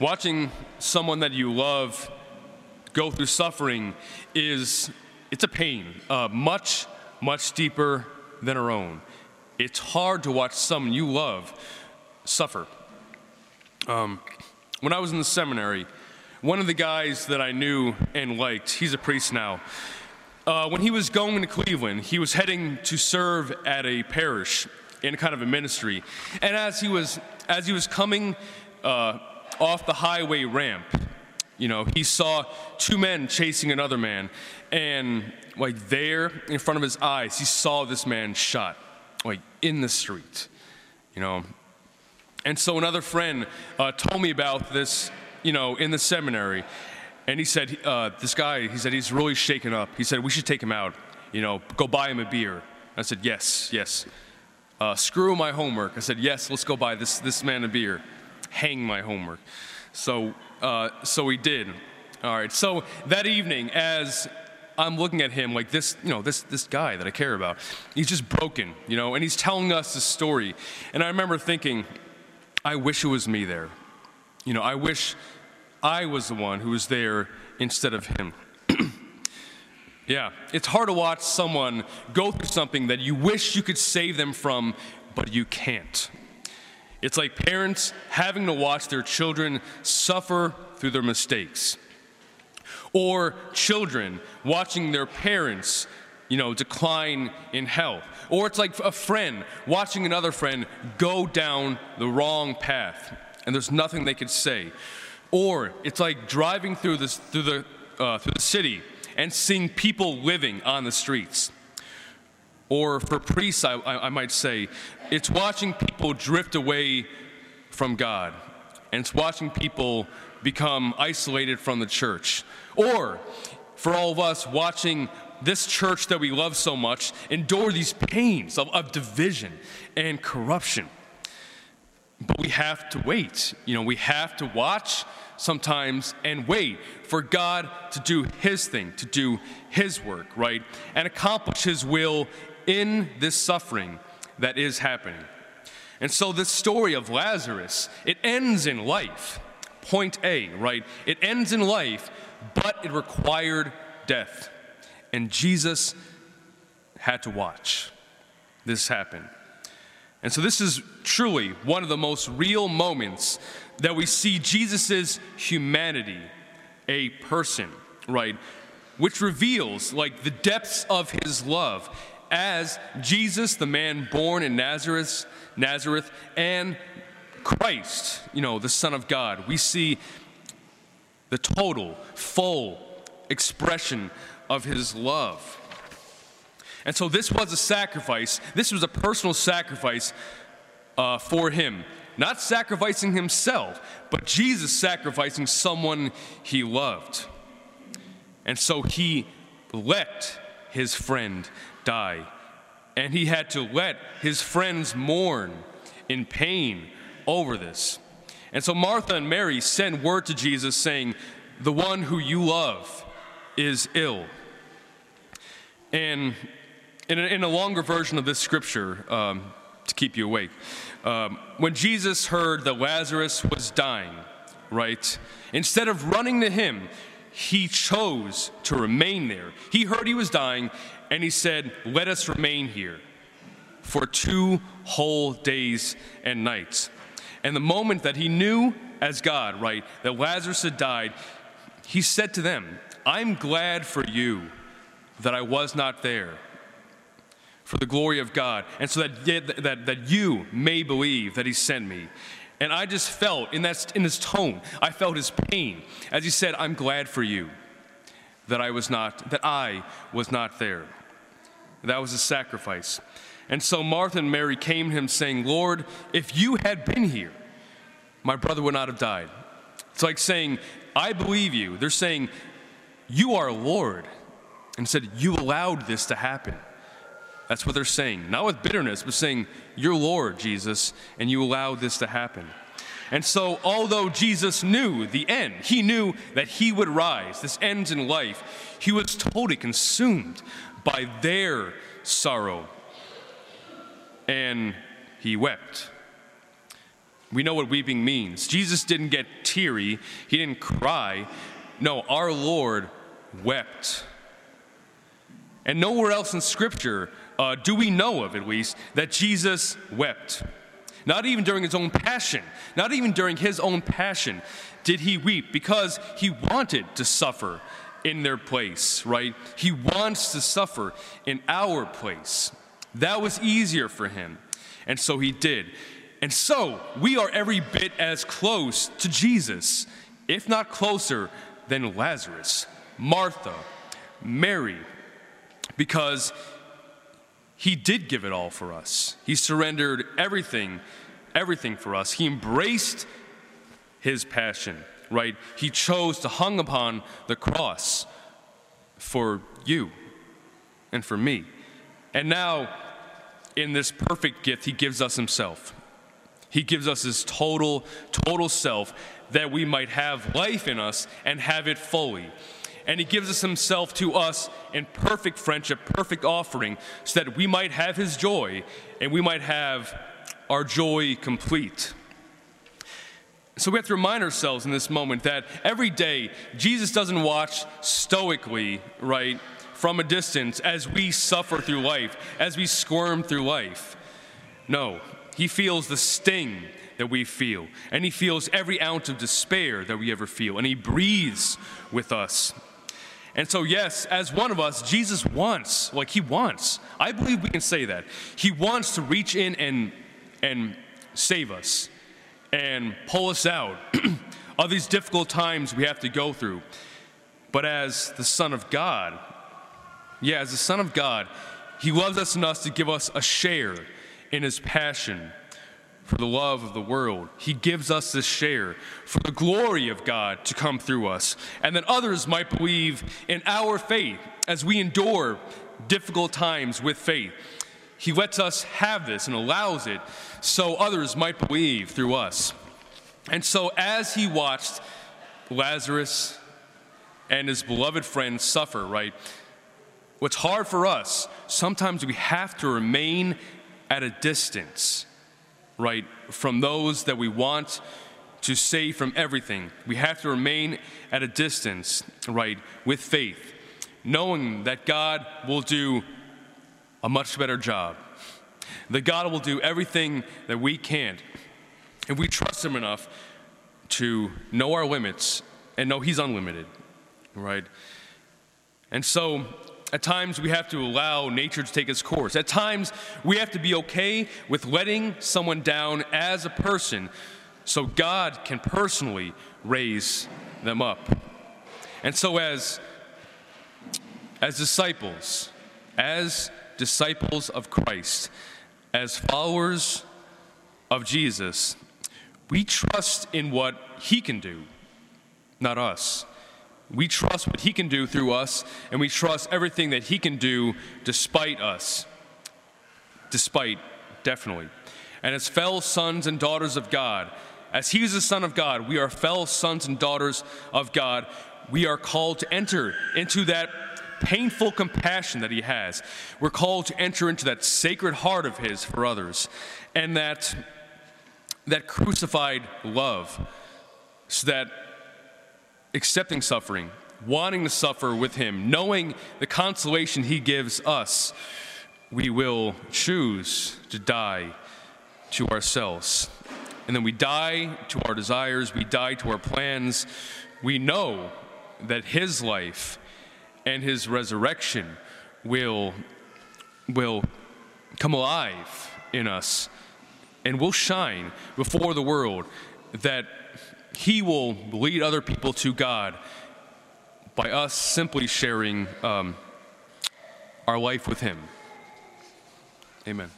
Watching someone that you love go through suffering is it's a pain, uh, much, much deeper than our own. It's hard to watch someone you love suffer. Um, when I was in the seminary, one of the guys that I knew and liked, he's a priest now. Uh, when he was going to Cleveland, he was heading to serve at a parish in kind of a ministry. And as he was as he was coming uh, off the highway ramp, you know, he saw two men chasing another man, and like there in front of his eyes, he saw this man shot, like in the street, you know. And so another friend uh, told me about this, you know, in the seminary, and he said, uh, this guy, he said he's really shaken up. He said we should take him out, you know, go buy him a beer. I said yes, yes. Uh, screw my homework. I said yes, let's go buy this this man a beer. Hang my homework. So uh, so we did. All right. So that evening, as I'm looking at him like this, you know, this this guy that I care about, he's just broken, you know, and he's telling us this story. And I remember thinking, I wish it was me there. You know, I wish I was the one who was there instead of him. Yeah, it's hard to watch someone go through something that you wish you could save them from, but you can't. It's like parents having to watch their children suffer through their mistakes. Or children watching their parents, you know, decline in health. Or it's like a friend watching another friend go down the wrong path and there's nothing they could say. Or it's like driving through, this, through, the, uh, through the city and seeing people living on the streets. Or for priests, I, I, might say, it's watching people drift away from God, and it's watching people become isolated from the church. Or for all of us, watching this church that we love so much endure these pains of, of division and corruption. But we have to wait. You know, we have to watch sometimes and wait for God to do His thing, to do His work, right? And accomplish His will in this suffering that is happening. And so this story of Lazarus, it ends in life. Point A, right? It ends in life, but it required death. And Jesus had to watch this happen. And so this is truly one of the most real moments that we see Jesus' humanity, a person, right? Which reveals like the depths of his love as Jesus, the man born in Nazareth, Nazareth, and Christ, you know, the Son of God. We see the total, full expression of his love. And so this was a sacrifice. This was a personal sacrifice uh, for him. Not sacrificing himself, but Jesus sacrificing someone he loved. And so he let his friend die. And he had to let his friends mourn in pain over this. And so Martha and Mary send word to Jesus saying, The one who you love is ill. And in a, longer version of this scripture, um, to keep you awake, um, when Jesus heard that Lazarus was dying, right, instead of running to him, he chose to remain there. He heard he was dying, and he said, Let us remain here for two whole days and nights. And the moment that he knew as God, right, that Lazarus had died, he said to them, I'm glad for you that I was not there for the glory of God, and so that, that, that you may believe that he sent me. And I just felt in, that, in his tone, I felt his pain as he said, I'm glad for you that I was not, that I was not there. That was a sacrifice. And so Martha and Mary came to him saying, Lord, if you had been here, my brother would not have died. It's like saying, I believe you. They're saying, You are Lord. And said, You allowed this to happen. That's what they're saying. Not with bitterness, but saying, You're Lord, Jesus, and you allowed this to happen. And so, although Jesus knew the end, he knew that he would rise, this ends in life, he was totally consumed by their sorrow. And he wept. We know what weeping means. Jesus didn't get teary, he didn't cry. No, our Lord wept. And nowhere else in Scripture uh, do we know of, at least, that Jesus wept. Not even during his own passion, not even during his own passion did he weep because he wanted to suffer in their place, right? He wants to suffer in our place. That was easier for him, and so he did. And so we are every bit as close to Jesus, if not closer, than Lazarus, Martha, Mary, because he did give it all for us. He surrendered everything, everything for us. He embraced his passion, right? He chose to hung upon the cross for you and for me. And now, in this perfect gift, he gives us himself. He gives us his total, total self that we might have life in us and have it fully. And he gives us himself to us in perfect friendship, perfect offering, so that we might have his joy and we might have our joy complete. So we have to remind ourselves in this moment that every day Jesus doesn't watch stoically, right, from a distance as we suffer through life, as we squirm through life. No, he feels the sting that we feel, and He feels every ounce of despair that we ever feel, and He breathes with us. And so, yes, as one of us, Jesus wants, like He wants, I believe we can say that. He wants to reach in and, and save us and pull us out of these difficult times we have to go through. But as the Son of God, yeah, as the Son of God, He loves us enough to give us a share in his passion for the love of the world. He gives us this share for the glory of God to come through us, and that others might believe in our faith as we endure difficult times with faith. He lets us have this and allows it so others might believe through us. And so, as he watched Lazarus and his beloved friend suffer, right? What's hard for us, sometimes we have to remain at a distance, right, from those that we want to save from everything. We have to remain at a distance, right, with faith, knowing that God will do a much better job, that God will do everything that we can't. If we trust Him enough to know our limits and know He's unlimited, right? And so at times, we have to allow nature to take its course. At times, we have to be okay with letting someone down as a person so God can personally raise them up. And so, as, as disciples, as disciples of Christ, as followers of Jesus, we trust in what He can do, not us. We trust what He can do through us, and we trust everything that He can do despite us. Despite, definitely. And as fellow sons and daughters of God, as He is the Son of God, we are fellow sons and daughters of God. We are called to enter into that painful compassion that He has. We're called to enter into that sacred heart of His for others, and that, that crucified love, so that accepting suffering, wanting to suffer with Him, knowing the consolation He gives us, we will choose to die to ourselves. And then we die to our desires, we die to our plans. We know that His life and His resurrection will, will come alive in us and will shine before the world that he will lead other people to God by us simply sharing um, our life with Him. Amen.